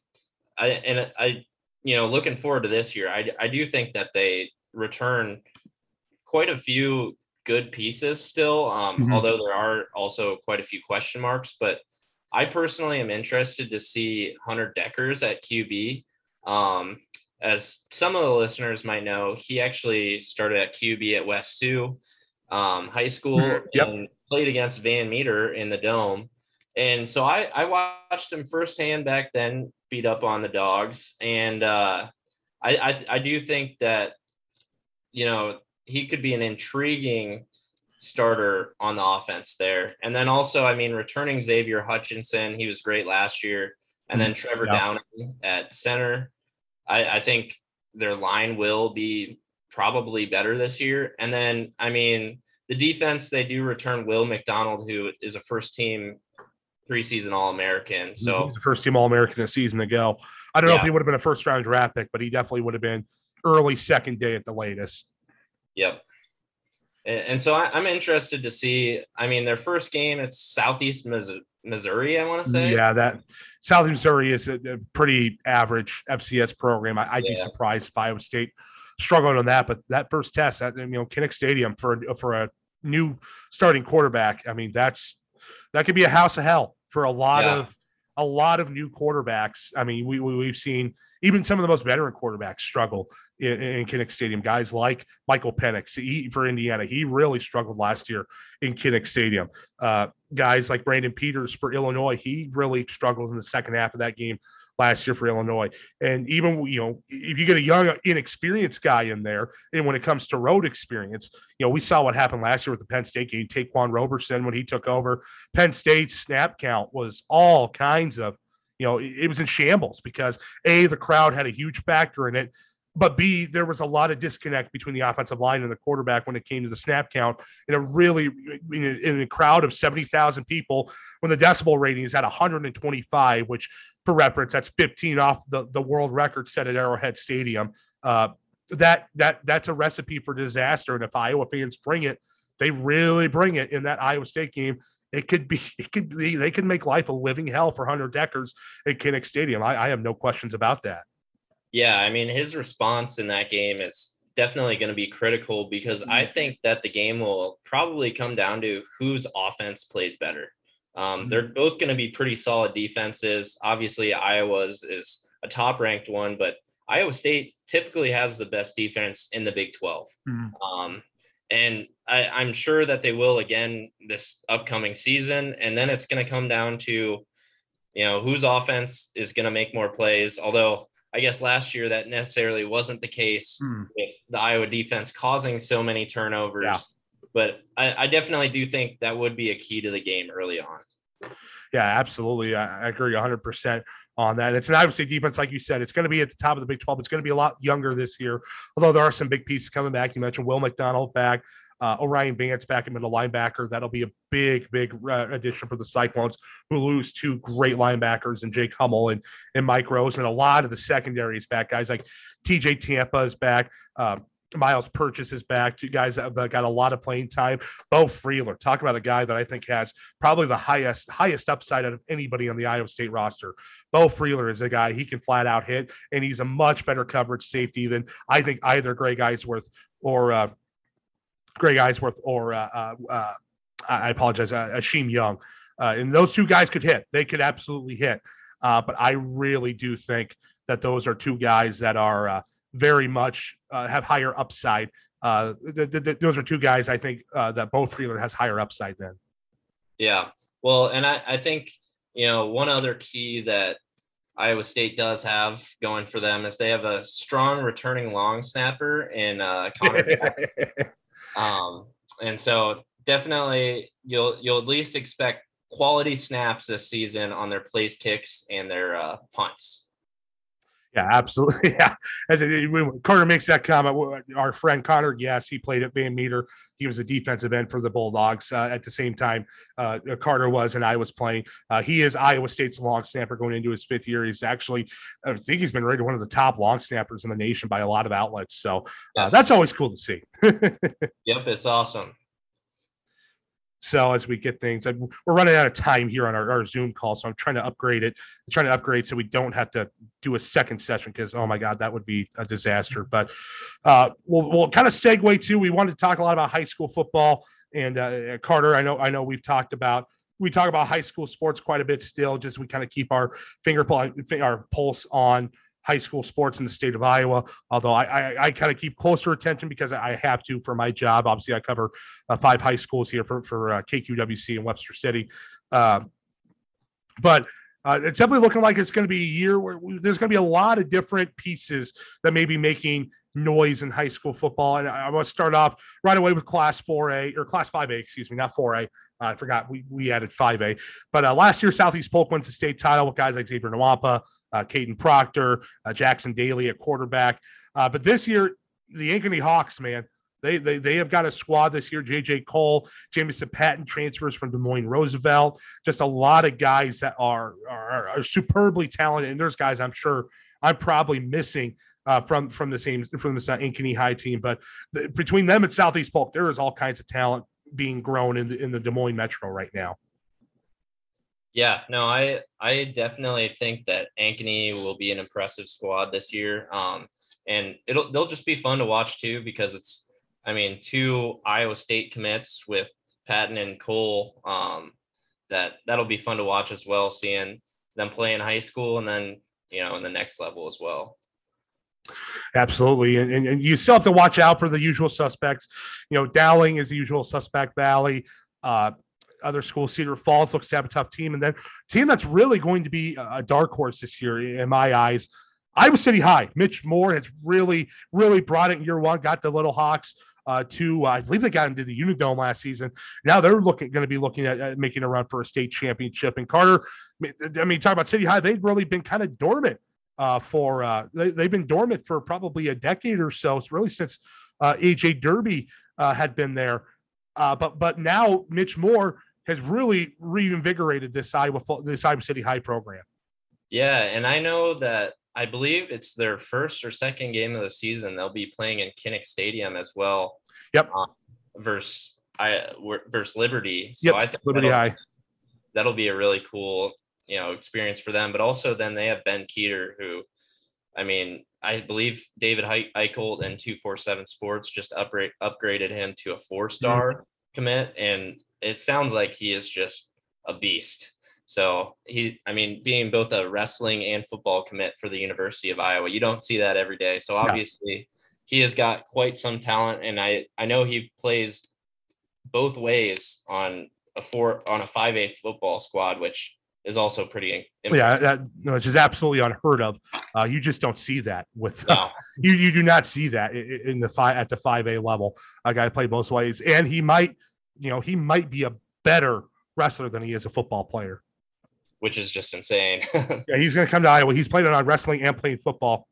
I and I, you know, looking forward to this year, I I do think that they return quite a few good pieces still. Um, mm-hmm. although there are also quite a few question marks, but I personally am interested to see Hunter Dekkers at QB. Um, as some of the listeners might know, he actually started at QB at West Sioux um, High School mm-hmm. yep. and played against Van Meter in the Dome. And so I, I watched him firsthand back then beat up on the dogs. And uh, I, I, I do think that, you know, he could be an intriguing starter on the offense there. And then also, I mean, returning Xavier Hutchinson, he was great last year. And then mm-hmm. Trevor yeah. Downing at center. I, I think their line will be probably better this year. And then, I mean, the defense, they do return Will McDonald, who is a first team preseason All American. So first team All American a season ago. I don't know yeah. if he would have been a first round draft pick, but he definitely would have been early second day at the latest. Yep. And so I'm interested to see. I mean, their first game, it's Southeast Missouri, I want to say. Yeah, that Southeast Missouri is a, pretty average FCS program. I, would yeah. be surprised if Iowa State struggled on that. But that first test at you know Kinnick Stadium for for a new starting quarterback, I mean that's that could be a house of hell for a lot yeah. of a lot of new quarterbacks. I mean, we, we have seen even some of the most veteran quarterbacks struggle in, in Kinnick Stadium. Guys like Michael Penix he, for Indiana, he really struggled last year in Kinnick Stadium. Uh, guys like Brandon Peters for Illinois, he really struggled in the second half of that game last year for Illinois. And even you know, if you get a young, inexperienced guy in there, and when it comes to road experience, you know, we saw what happened last year with the Penn State game. Ta'Quan Roberson when he took over, Penn State's snap count was all kinds of, you know, it, it was in shambles because a the crowd had a huge factor in it. But B, there was a lot of disconnect between the offensive line and the quarterback when it came to the snap count in a really in a, in a crowd of 70,000 people when the decibel rating is at 125, which for reference, that's 15 off the, the world record set at Arrowhead Stadium. Uh, that that that's a recipe for disaster. And if Iowa fans bring it, they really bring it in that Iowa State game. It could be, it could be, they could make life a living hell for Hunter Dekkers at Kinnick Stadium. I, I have no questions about that. Yeah, I mean, his response in that game is definitely going to be critical because I mm-hmm. think that the game will probably come down to whose offense plays better. Um, mm-hmm. they're both going to be pretty solid defenses. Obviously, Iowa's is a top ranked one, but Iowa State typically has the best defense in the Big 12. Mm-hmm. Um, and I, am sure that they will again this upcoming season. And then it's going to come down to, you know, whose offense is going to make more plays. Although I guess last year that necessarily wasn't the case mm. with the Iowa defense causing so many turnovers. Yeah. But I, I definitely do think that would be a key to the game early on. Yeah, absolutely. I, I agree 100% on that. It's an Iowa State defense, like you said, it's going to be at the top of the Big 12. It's going to be a lot younger this year, although there are some big pieces coming back. You mentioned Will McDonald back, uh, O'Rien Vance back in middle linebacker. That'll be a big, big uh, addition for the Cyclones, who lose two great linebackers and Jake Hummel and, and Mike Rose. And a lot of the secondaries back. Guys like TJ Tampa is back. Uh, Myles Purchase is back. Two guys that have got a lot of playing time. Beau Freyler, talk about a guy that I think has probably the highest highest upside out of anybody on the Iowa State roster. Beau Freyler is a guy he can flat out hit, and he's a much better coverage safety than I think either Greg Eisworth or uh, Greg Eisworth or uh, uh, uh I apologize, uh, Isheem Young. Uh, and those two guys could hit. They could absolutely hit. Uh, but I really do think that those are two guys that are uh, very much uh, have higher upside. Uh, th- th- th- those are two guys I think uh, that Beau Freyler has higher upside than. Yeah, well, and I, I think you know one other key that Iowa State does have going for them is they have a strong returning long snapper in uh, Connor. um, and so definitely you'll you'll at least expect quality snaps this season on their place kicks and their uh, punts. Yeah, absolutely. Yeah. When Carter makes that comment, our friend Connor, yes, he played at Van Meter. He was a defensive end for the Bulldogs uh, at the same time uh, Carter was and I was playing. Uh, he is Iowa State's long snapper going into his fifth year. He's actually, I think he's been rated one of the top long snappers in the nation by a lot of outlets. So uh, that's always cool to see. yep, it's awesome. So as we get things, we're running out of time here on our, our Zoom call, so I'm trying to upgrade it, I'm trying to upgrade so we don't have to do a second session because oh my god, that would be a disaster. But uh, we'll we'll kind of segue to we wanted to talk a lot about high school football and uh, Carter. I know I know we've talked about we talk about high school sports quite a bit still. Just we kind of keep our finger our pulse on high school sports in the state of Iowa. Although I, I, I kind of keep closer attention because I have to for my job. Obviously, I cover uh, five high schools here for for uh, KQWC in Webster City. Uh, but it's definitely looking like it's going to be a year where we, there's going to be a lot of different pieces that may be making noise in high school football. And I, I want to start off right away with Class 4A or Class 5A, excuse me, not 4A. Uh, I forgot we, we added 5A. But uh, last year, Southeast Polk wins the state title with guys like Xavier Nwankpa, uh, Kadyn Proctor, uh, Jackson Daly at quarterback. Uh, but this year, the Ankeny Hawks, man, they, they they have got a squad this year. JJ Kohl, Jamison Patton transfers from Des Moines Roosevelt. Just a lot of guys that are, are, are superbly talented. And there's guys I'm sure I'm probably missing uh, from from the same from the Ankeny High team. But the, between them and Southeast Polk, there is all kinds of talent being grown in the in the Des Moines Metro right now. Yeah, no, I I definitely think that Ankeny will be an impressive squad this year. Um, and it'll they'll just be fun to watch too because it's I mean two Iowa State commits with Patton and Kohl. Um, that that'll be fun to watch as well, seeing them play in high school and then you know in the next level as well. Absolutely. And, and, and, you still have to watch out for the usual suspects. You know, Dowling is the usual suspect, Valley. Uh, other schools. Cedar Falls looks to have a tough team, and then team that's really going to be a dark horse this year in my eyes. Iowa City High. Mitch Moore has really, really brought it year one. Got the Little Hawks uh, to uh, I believe they got into the Unidome last season. Now they're looking going to be looking at, at, making a run for a state championship. And Carter, I mean, talk about City High. They've really been kind of dormant uh, for uh, they, have been dormant for probably a decade or so. It's really since uh, AJ Derby uh, had been there. Uh, but but now Mitch Moore has really reinvigorated this Iowa this Iowa City High program. Yeah, and I know that I believe it's their first or second game of the season. They'll be playing in Kinnick Stadium as well. Yep. Uh, versus I versus Liberty. So yep. I think Liberty that'll, High. That'll be a really cool you know experience for them. But also then they have Ben Kueter, who, I mean, I believe David Eicholt and two four seven Sports just upgrade upgraded him to a four star mm-hmm. commit, and it sounds like he is just a beast. So he, I mean, being both a wrestling and football commit for the University of Iowa, you don't see that every day. So obviously, yeah. he has got quite some talent, and I I know he plays both ways on a four on a five A football squad, which is also pretty. Impressive. Yeah, that, which is absolutely unheard of. Uh, you just don't see that with no. you. You do not see that in, in the five at the five A level. A guy play both ways, and he might, you know, he might be a better wrestler than he is a football player. Which is just insane. yeah, he's going to come to Iowa. He's played on wrestling and playing football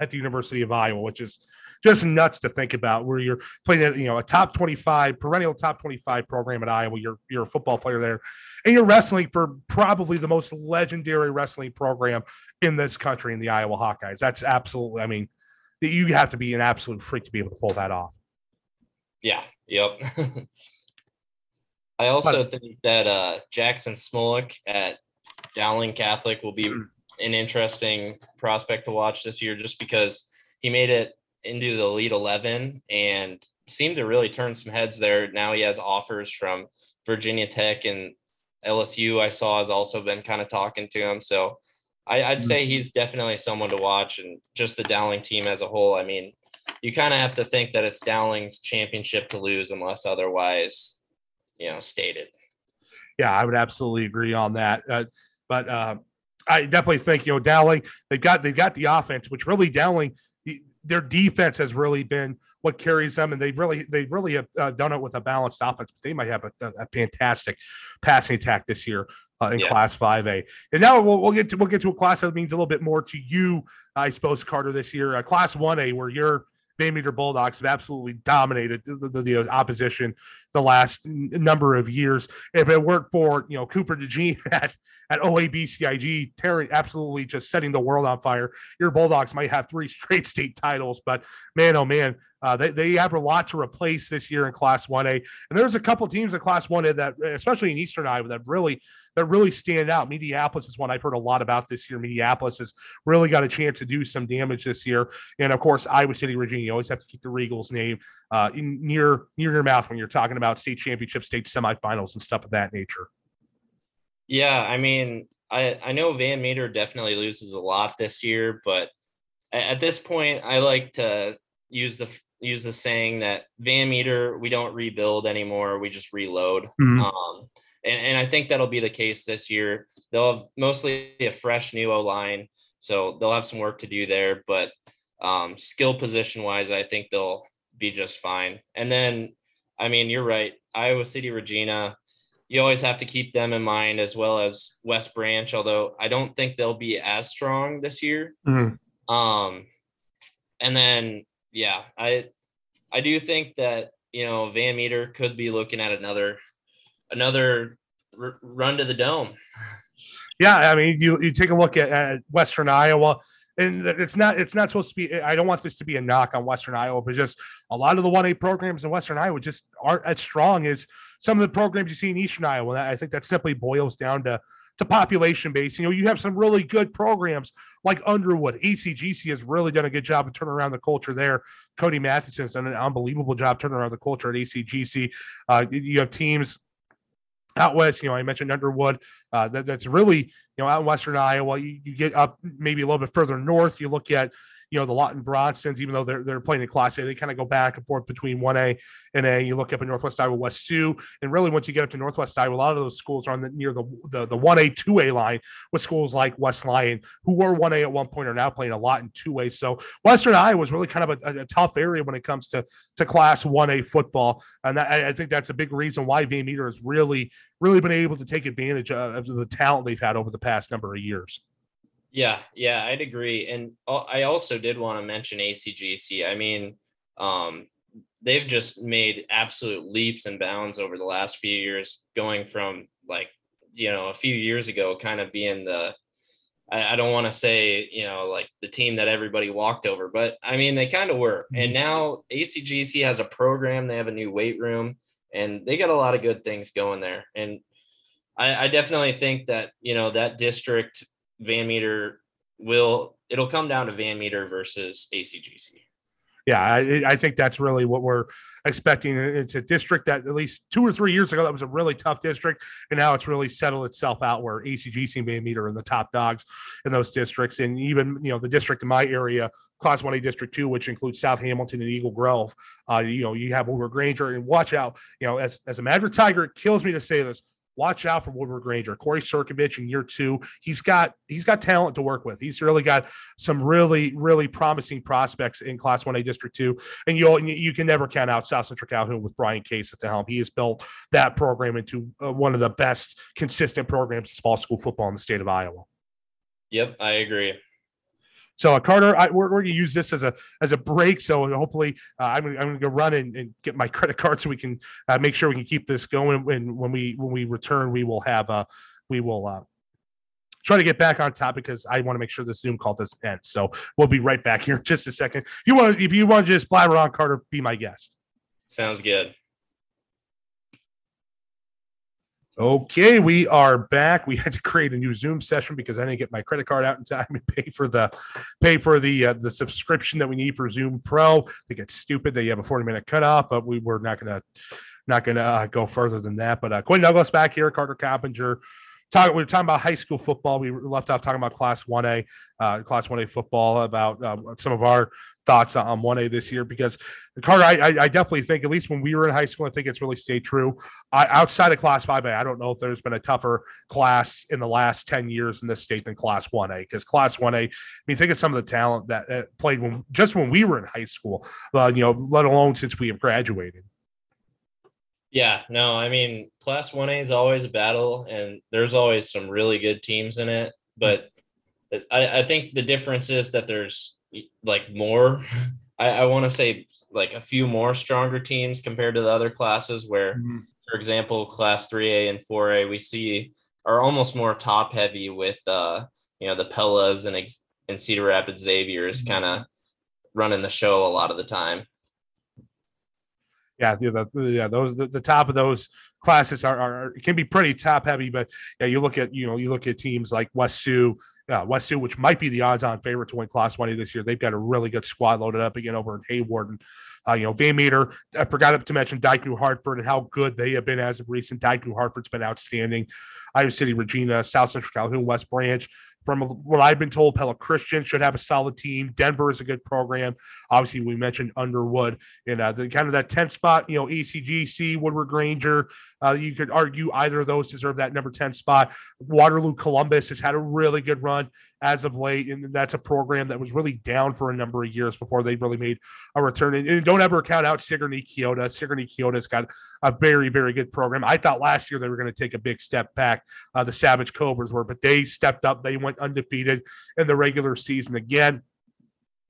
at the University of Iowa, which is just nuts to think about where you're playing at, you know, a top 25 perennial top 25 program at Iowa. You're, you're a football player there and you're wrestling for probably the most legendary wrestling program in this country in the Iowa Hawkeyes. That's absolutely, I mean, you have to be an absolute freak to be able to pull that off. Yeah. Yep. I also but, think that uh, Jaxon Smolik at Dowling Catholic will be hmm. an interesting prospect to watch this year just because he made it into the Elite 11 and seemed to really turn some heads there. Now he has offers from Virginia Tech and LSU. I saw has also been kind of talking to him. So I, would mm-hmm. say he's definitely someone to watch and just the Dowling team as a whole. I mean, you kind of have to think that it's Dowling's championship to lose unless otherwise, you know, stated. Yeah, I would absolutely agree on that. Uh, but uh, I definitely think you know Dowling they've got they've got the offense, which really Dowling their defense has really been what carries them, and they've really they really have uh, done it with a balanced offense. They might have a, a fantastic passing attack this year uh, in yeah. Class Five A. And now we'll, we'll get to we'll get to a class that means a little bit more to you, I suppose, Carter, this year. Uh, class One A, where your Van Meter Bulldogs have absolutely dominated the, the, the opposition the last number of years. If it weren't for you know Cooper DeJean at at OABCIG, Terry absolutely just setting the world on fire. Your Bulldogs might have three straight state titles, but man, oh man, uh, they, they have a lot to replace this year in Class 1A. And there's a couple teams in Class 1A that, especially in Eastern Iowa, that really that really stand out. Mediapolis is one I've heard a lot about this year. Mediapolis has really got a chance to do some damage this year. And of course, Iowa City, Regina. You always have to keep the Regals name uh, in, near near your mouth when you're talking about state championship, state semifinals, and stuff of that nature. Yeah, I mean, I I know Van Meter definitely loses a lot this year, but at this point, I like to use the use the saying that Van Meter we don't rebuild anymore, we just reload. Mm-hmm. Um, and, and I think that'll be the case this year. They'll have mostly a fresh new O line, so they'll have some work to do there. But um, skill position wise, I think they'll be just fine. And then, I mean, you're right. Iowa City, Regina, you always have to keep them in mind as well as West Branch, although I don't think they'll be as strong this year. Mm-hmm. Um, and then, yeah, I I do think that you know Van Meter could be looking at another another r- run to the dome. Yeah, I mean, you you take a look at, at Western Iowa and it's not it's not supposed to be i don't want this to be a knock on western iowa but just a lot of the 1a programs in western iowa just aren't as strong as some of the programs you see in eastern iowa. I think that simply boils down to to population base. You know you have some really good programs like underwood. Acgc has really done a good job of turning around the culture there. Cody mathewson's done an unbelievable job turning around the culture at acgc uh, you have teams out west, you know, I mentioned Underwood. Uh, that, that's really, you know, out in Western Iowa. You, you get up maybe a little bit further north. You look at you know the Lawton Bronsons, even though they're they're playing in Class A, they kind of go back and forth between one A and A. You look up in Northwest Iowa, West Sioux, and really once you get up to Northwest Iowa, a lot of those schools are on the near the the one A two A line with schools like West Lyon, who were one A at one point, are now playing a lot in two A. So Western Iowa is really kind of a, a, tough area when it comes to to Class one A football, and that, I, I think that's a big reason why Van Meter has really really been able to take advantage of, of the talent they've had over the past number of years. Yeah, yeah, I'd agree. And I also did want to mention ACGC. I mean, um, they've just made absolute leaps and bounds over the last few years, going from like, you know, a few years ago, kind of being the, I, I don't want to say, you know, like the team that everybody walked over, but I mean, they kind of were. And mm-hmm. now ACGC has a program, they have a new weight room, and they got a lot of good things going there. And I, I definitely think that, you know, that district Van Meter will it'll come down to Van Meter versus ACGC. Yeah, I, I think that's really what we're expecting. It's a district that at least two or three years ago that was a really tough district, and now it's really settled itself out where ACGC and Van Meter are in the top dogs in those districts, and even you know the district in my area, Class One A District Two, which includes South Hamilton and Eagle Grove. Uh, you know, you have Woodward Granger, and watch out. You know, as as a Maverick Tiger, it kills me to say this watch out for Woodward Granger, Corey Sirkovich in year two. He's got he's got talent to work with. He's really got some really really promising prospects in Class One A District Two, and you you can never count out South Central Calhoun with Brian Case at the helm. He has built that program into uh, one of the best consistent programs in small school football in the state of Iowa. Yep, I agree. So uh, Carter, I, we're, we're going to use this as a as a break. So hopefully, uh, I'm, I'm going to go run and, and, get my credit card so we can uh, make sure we can keep this going. And when we when we return, we will have a we will uh, try to get back on top because I want to make sure the Zoom call doesn't end. So we'll be right back here in just a second. You want if you want to just blabber on, Carter, be my guest. Sounds good. Okay, we are back. We had to create a new Zoom session because I didn't get my credit card out in time and pay for the pay for the uh, the subscription that we need for Zoom Pro. I think it's stupid that you have a 40 minute cutoff, but we were not gonna not gonna uh, go further than that. But uh, Quinn Douglas back here, Carter Coppinger. Talk, we were talking about high school football. We left off talking about Class 1A, uh, Class 1A football, about uh, some of our thoughts on 1A this year because Carter, I, I, definitely think, at least when we were in high school, I think it's really stayed true. I, outside of Class 5A, I don't know if there's been a tougher class in the last 10 years in this state than Class 1A because Class 1A, I mean, think of some of the talent that played when just when we were in high school, uh, you know, let alone since we have graduated. Yeah, no, I mean, Class 1A is always a battle, and there's always some really good teams in it. But I, I think the difference is that there's like more I, I want to say like a few more stronger teams compared to the other classes where, Mm-hmm. for example, class 3A and 4A, we see are almost more top heavy with, uh, you know, the Pellas and, and Cedar Rapids Xaviers Mhm. kind of running the show a lot of the time. Yeah, yeah, yeah, those the, the top of those classes are, are can be pretty top heavy, but yeah, you look at you know you look at teams like West Sioux, yeah, West Sioux, which might be the odds-on favorite to win Class One this year. They've got a really good squad loaded up again over in Hawarden, and uh, you know Van Meter. I forgot to mention Dike New Hartford and how good they have been as of recent. Dike New Hartford's been outstanding. Iowa City, Regina, South Central Calhoun, West Branch. From what I've been told, Pella Christian should have a solid team. Denver is a good program. Obviously, we mentioned Underwood and uh, the kind of that 10 spot, you know, ACGC, Woodward Granger. Uh, you could argue either of those deserve that number 10 spot. Waterloo Columbus has had a really good run as of late, and that's a program that was really down for a number of years before they really made a return. And, and don't ever count out Sigourney Keota. Sigourney Keota's got a very, very good program. I thought last year they were going to take a big step back. Uh, the Savage Cobras were, but they stepped up. They went undefeated in the regular season again.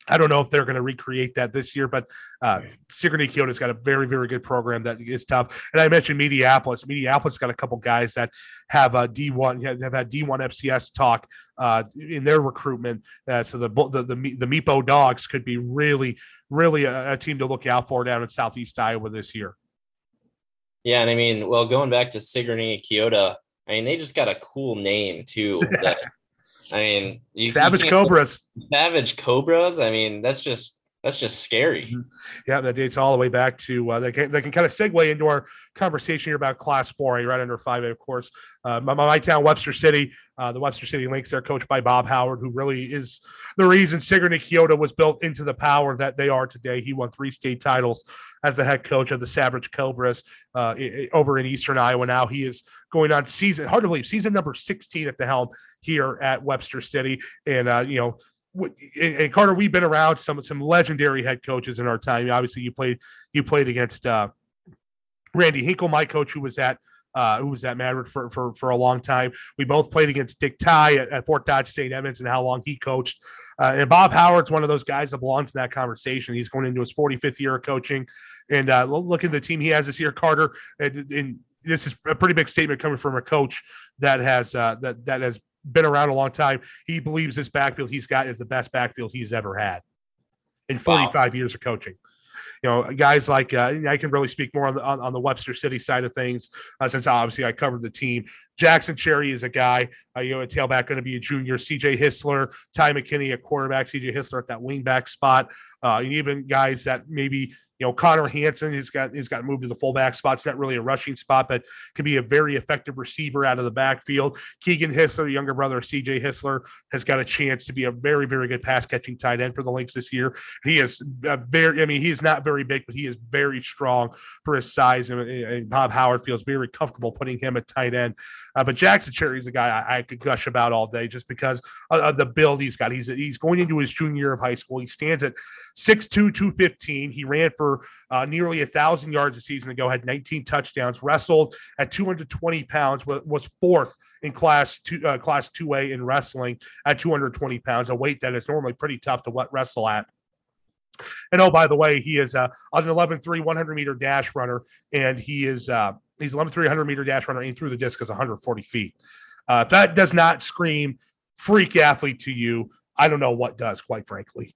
I don't know if they're going to recreate that this year, but uh, Sigourney Keota's got a very, very good program that is tough. And I mentioned Mediapolis. Mediapolis got a couple guys that have a D1, have had D1 FCS talk uh, in their recruitment. Uh, so the, the the the Meepo Dogs could be really, really a, a team to look out for down in Southeast Iowa this year. Yeah, and I mean, well, going back to Sigourney Kyoto, I mean, they just got a cool name too. That I mean, you, Savage you Cobras. Savage Cobras. I mean, that's just that's just scary. Yeah, that dates all the way back to uh, they can they can kind of segue into our conversation here about Class Four A, right under five A, of course. Uh, my, my town, Webster City, uh, the Webster City Lynx, they're coached by Bob Howard, who really is the reason Sigourney Keota was built into the power that they are today. He won three state titles as the head coach of the Savage Cobras uh, over in Eastern Iowa. Now he is going on season hard to believe season number 16 at the helm here at Webster City, and uh, you know and Carter, we've been around some some legendary head coaches in our time. Obviously, you played you played against uh, Randy Hinkle, my coach, who was at uh, who was at Madrid for, for for a long time. We both played against Dick Tighe at, at Fort Dodge St. Edmunds and how long he coached. Uh, and Bob Howard's one of those guys that belongs to that conversation. He's going into his 45th year of coaching, and uh, look at the team he has this year, Carter. And, and this is a pretty big statement coming from a coach that has uh, that that has been around a long time. He believes this backfield he's got is the best backfield he's ever had in 45 wow. years of coaching. You know, guys like uh, I can really speak more on the on, on the Webster City side of things uh, since obviously I covered the team. Jackson Cherry is a guy, uh, you know, a tailback going to be a junior. CJ Hissler, Ty McKinney, a quarterback. CJ Hissler at that wingback spot. Uh, and even guys that maybe you know Connor Hanson has got he's got moved to the fullback spot. It's not really a rushing spot, but can be a very effective receiver out of the backfield. Keegan Hissler, younger brother of CJ Hissler, has got a chance to be a very very good pass catching tight end for the Lynx this year. He is very, I mean, he is not very big, but he is very strong for his size, and, and Bob Howard feels very comfortable putting him at tight end. Uh, but Jackson Cherry is a guy I, I, could gush about all day just because of, of, the build he's got. He's he's going into his junior year of high school. He stands at 6'2", 215. He ran for uh, nearly a thousand yards a season ago, had 19 touchdowns, wrestled at 220 pounds, was, fourth in class two, uh, class 2A in wrestling at 220 pounds, a weight that is normally pretty tough to wrestle at. And oh, by the way, he is uh, an 11 3 100 meter dash runner, and he is uh, he's 11 300 meter dash runner, and threw the disc as 140 feet. Uh, if that does not scream freak athlete to you, I don't know what does, quite frankly.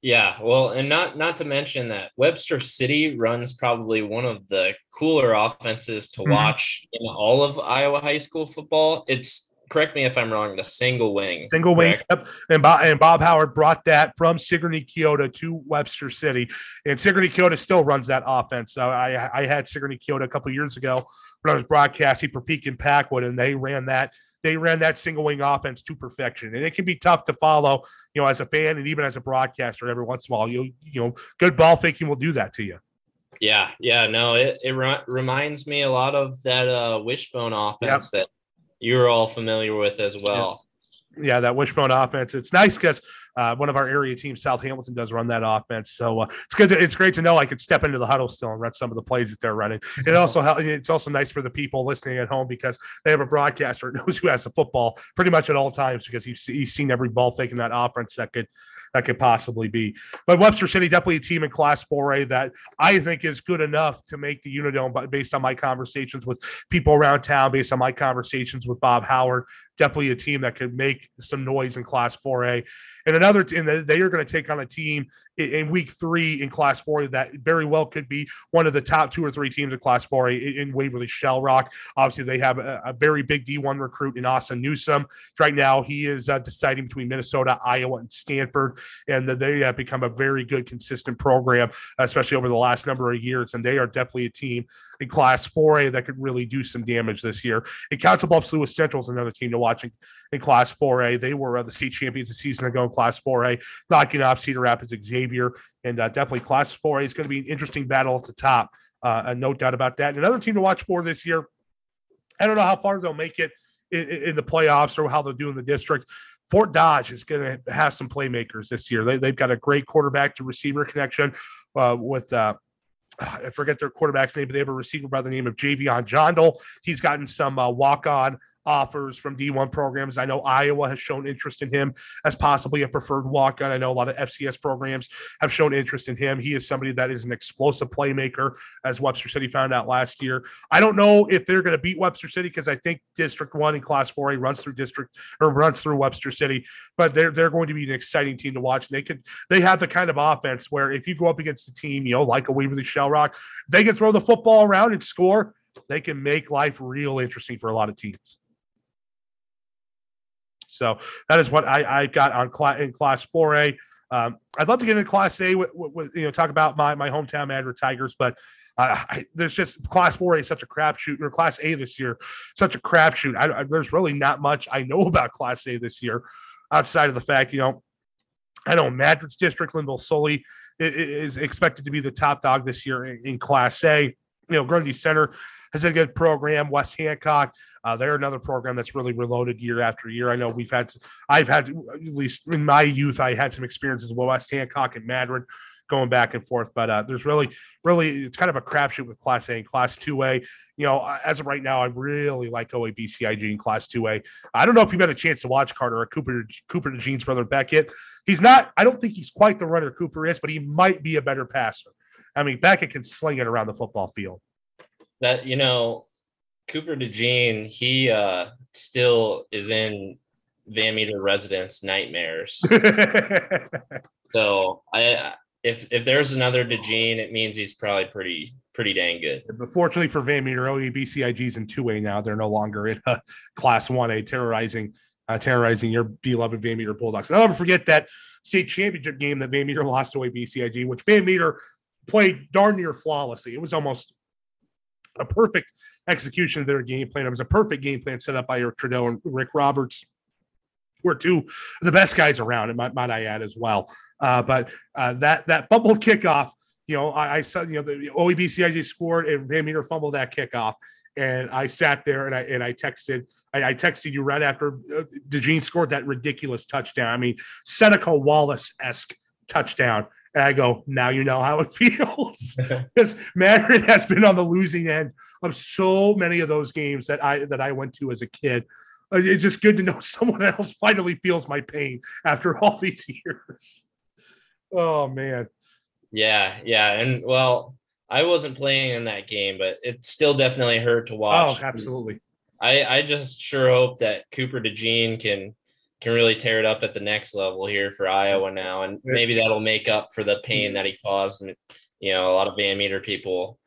Yeah, well, and not not to mention that Webster City runs probably one of the cooler offenses to mm-hmm. watch in all of Iowa high school football. It's correct me if I'm wrong, the single wing. Single wing. Yep. And, Bob, and Bob Howard brought that from Sigourney Keota to Webster City. And Sigourney Keota still runs that offense. So I, I had Sigourney Keota a couple years ago when I was broadcasting for Pekin Packwood, and they ran that. They ran that single wing offense to perfection, and it can be tough to follow. You know, as a fan and even as a broadcaster, every once in a while, you you know, good ball faking will do that to you. Yeah, yeah, no, it it re- reminds me a lot of that uh, wishbone offense yep. that you're all familiar with as well. Yeah, that wishbone offense. It's nice because uh, one of our area teams, South Hamilton, does run that offense. So uh, it's good. To, it's great to know I could step into the huddle still and run some of the plays that they're running. It also it's also nice for the people listening at home because they have a broadcaster who knows who has the football pretty much at all times because he's, he's seen every ball fake in that offense that could that could possibly be. But Webster City definitely a team in Class 4A that I think is good enough to make the Unidome. But based on my conversations with people around town, based on my conversations with Bob Howard, definitely a team that could make some noise in Class 4A. And another, they are going to take on a team in, week three in Class 4 that very well could be one of the top two or three teams in Class 4 in, Waverly Shell Rock. Obviously, they have a, a, very big D1 recruit in Austin Newsome. Right now, he is uh, deciding between Minnesota, Iowa, and Stanford, and they have become a very good, consistent program, especially over the last number of years. And they are definitely a team in Class 4A that could really do some damage this year. And Council Bluffs Lewis Central is another team to watch in, in Class 4A. They were uh, the state champions a season ago in Class 4A, knocking off Cedar Rapids Xavier. And uh, definitely Class 4A is going to be an interesting battle at the top. Uh, no doubt about that. And another team to watch for this year. I don't know how far they'll make it in, in the playoffs or how they'll do in the district. Fort Dodge is going to have some playmakers this year. They, have got a great quarterback to receiver connection uh, with uh, I forget their quarterback's name, but they have a receiver by the name of Javion Jondal. He's gotten some uh, walk on offers from D1 programs. I know Iowa has shown interest in him as possibly a preferred walk on. I know a lot of FCS programs have shown interest in him. He is somebody that is an explosive playmaker, as Webster City found out last year. I don't know if they're going to beat Webster City because I think District One in Class 4A runs through district or runs through Webster City, but they're they're going to be an exciting team to watch. And they could they have the kind of offense where if you go up against a team, you know, like a Waverly Shell Rock, they can throw the football around and score. They can make life real interesting for a lot of teams. So that is what I, I got on in class 4A. Um, I'd love to get into class A with, with, you know talk about my my hometown Madrid Tigers, but uh, I, there's just class 4A is such a crapshoot, or class A this year, such a crapshoot. I, I, there's really not much I know about class A this year, outside of the fact you know I know Madrid's district Lynnville Sully is expected to be the top dog this year in, in class A. You know Grundy Center has a good program. West Hancock uh, they're another program that's really reloaded year after year. I know we've had, I've had, at least in my youth, I had some experiences with West Hancock and Madrid going back and forth. But uh, there's really, really, it's kind of a crapshoot with Class A and Class 2A. You know, as of right now, I really like OABCIG in Class 2A. I don't know if you've had a chance to watch Carter or Cooper, Cooper DeJean's brother Beckett. He's not, I don't think he's quite the runner Cooper is, but he might be a better passer. I mean, Beckett can sling it around the football field. That, you know, Cooper DeJean, he uh, still is in Van Meter residence nightmares. so I if if there's another DeJean, it means he's probably pretty pretty dang good. But fortunately for Van Meter, OABCIG's in two A now. They're no longer in a class one A terrorizing uh, terrorizing your beloved Van Meter Bulldogs. I'll never forget that state championship game that Van Meter lost to OEBCIG, which Van Meter played darn near flawlessly. It was almost a perfect execution of their game plan. It was a perfect game plan set up by Eric Trudeau and Rick Roberts, who are two of the best guys around, might, might I add as well. Uh, but uh, that that fumbled kickoff, you know, I, I saw, you know, the OABCIG scored and Van Meter fumbled that kickoff, and I sat there and I and I texted. I, texted you right after uh, DeJean scored that ridiculous touchdown. I mean, Seneca Wallace esque touchdown. And I go, now you know how it feels. Because Madrid has been on the losing end of so many of those games that I that I went to as a kid. It's just good to know someone else finally feels my pain after all these years. Oh man. Yeah, yeah, and well, I wasn't playing in that game, but it still definitely hurt to oh, watch. Oh, absolutely. I I just sure hope that Cooper DeJean can can really tear it up at the next level here for Iowa now, and maybe that'll make up for the pain that he caused. You know, a lot of Van Meter people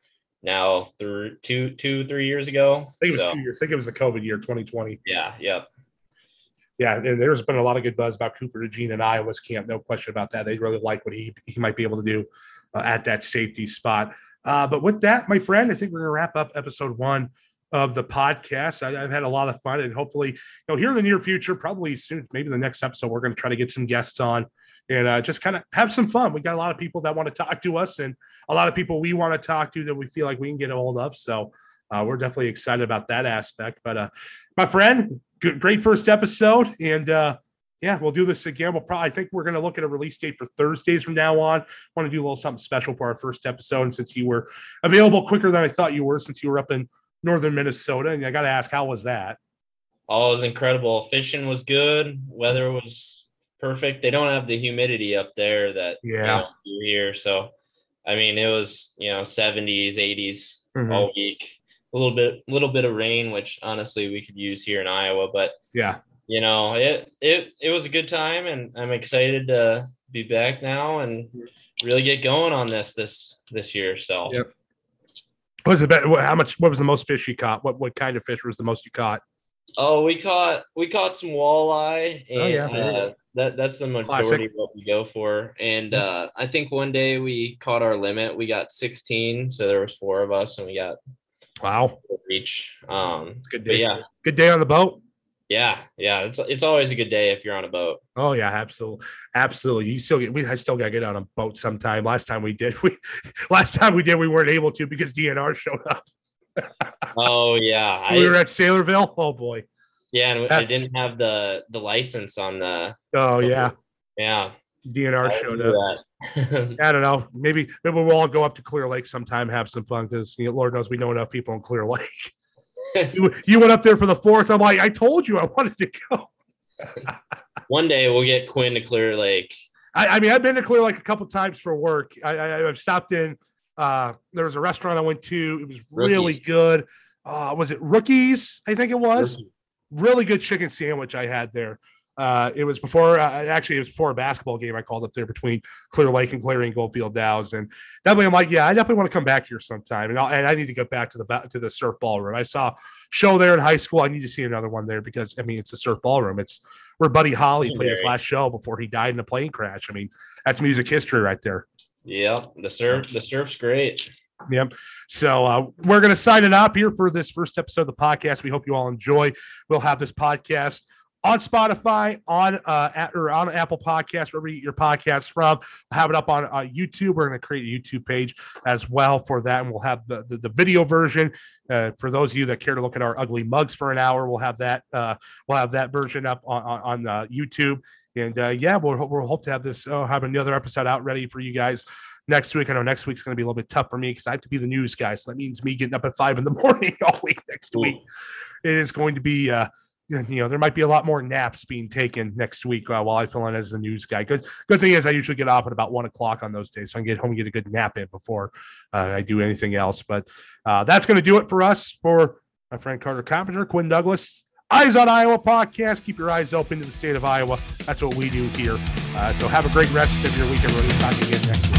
now through two, two, three years ago. I think it was so, two years. I think it was the COVID year, 2020. Yeah. Yep. Yeah, and there's been a lot of good buzz about Cooper DeJean and Iowa's camp. No question about that. They really like what he he might be able to do uh, at that safety spot. Uh, but with that, my friend, I think we're going to wrap up episode one of the podcast. I, have had a lot of fun, and hopefully, you know, here in the near future, probably soon, maybe the next episode, we're going to try to get some guests on and uh, just kind of have some fun. We got a lot of people that want to talk to us, and a lot of people we want to talk to that we feel like we can get a hold of. So uh, we're definitely excited about that aspect. But uh, my friend, great first episode, and uh, yeah, we'll do this again. We'll probably I think we're going to look at a release date for Thursdays from now on. Want to do a little something special for our first episode, and since you were available quicker than I thought you were, since you were up in northern Minnesota, and I got to ask, how was that? Oh, it was incredible. Fishing was good. Weather was perfect. They don't have the humidity up there that you Yeah. know, here. So, I mean, it was you know 70s, 80s Mhm. all week. A little bit, little bit of rain, which honestly we could use here in Iowa. But Yeah. you know, it it it was a good time, and I'm excited to be back now and really get going on this this this year. So. Yep. What was the bet? How much? What was the most fish you caught? What what kind of fish was the most you caught? Oh, we caught we caught some walleye, and Oh, yeah, uh, that that's the majority Classic. of what we go for. And uh, I think one day we caught our limit. We got 16, so there was four of us, and we got Wow, each. Um, good day. yeah, Good day on the boat. Yeah, yeah. It's it's always a good day if you're on a boat. Oh yeah, absolutely, absolutely. You still get. We I still got to get on a boat sometime. Last time we did, we last time we did, we weren't able to because DNR showed up. Oh yeah, I, we were at Saylorville. Oh boy. yeah, and that- I didn't have the the license on the Oh yeah, yeah. DNR I showed up. I don't know. Maybe maybe we'll all go up to Clear Lake sometime, have some fun because you know, Lord knows we know enough people in Clear Lake. You, you went up there for the fourth. I'm like, I told you I wanted to go. one day we'll get Quinn to Clear Lake. I, I mean, I've been to Clear Lake a couple times for work. I, I I've stopped in. Uh, there was a restaurant I went to. It was really good. Uh, was it Rookies? I think it was. Really good chicken sandwich I had there. Uh, it was before. Uh, actually, it was before a basketball game I called up there between Clear Lake and Clarion Goldfield Dows, and definitely I'm like, yeah, I definitely want to come back here sometime, and, I'll, and I need to get back to the to the surf ballroom. I saw show there in high school. I need to see another one there because I mean, it's a surf ballroom. It's where Buddy Holly played his last show before he died in a plane crash. I mean, that's music history right there. Yeah, the surf the surf's great. Yep. So uh, we're going to sign it up here for this first episode of the podcast. We hope you all enjoy. We'll have this podcast on Spotify, on uh, at, or on Apple Podcasts, wherever you get your podcasts from. We'll have it up on uh, YouTube. We're going to create a YouTube page as well for that, and we'll have the the, the video version. Uh, for those of you that care to look at our ugly mugs for an hour, we'll have that. Uh, we'll have that version up on on, on uh, YouTube. And uh, yeah, we'll, we'll hope to have this uh, have another episode out ready for you guys next week. I know next week's going to be a little bit tough for me because I have to be the news guy. So that means me getting up at five in the morning all week next week. It is going to be, uh, you know, there might be a lot more naps being taken next week uh, while I fill in as the news guy. Good, good thing is I usually get off at about one o'clock on those days, so I can get home and get a good nap in before uh, I do anything else. But uh, that's going to do it for us for my friend Carter Carpenter, Quinn Douglas. Eyes on Iowa podcast. Keep your eyes open to the state of Iowa. That's what we do here. Uh, so have a great rest of your going to talk again next week.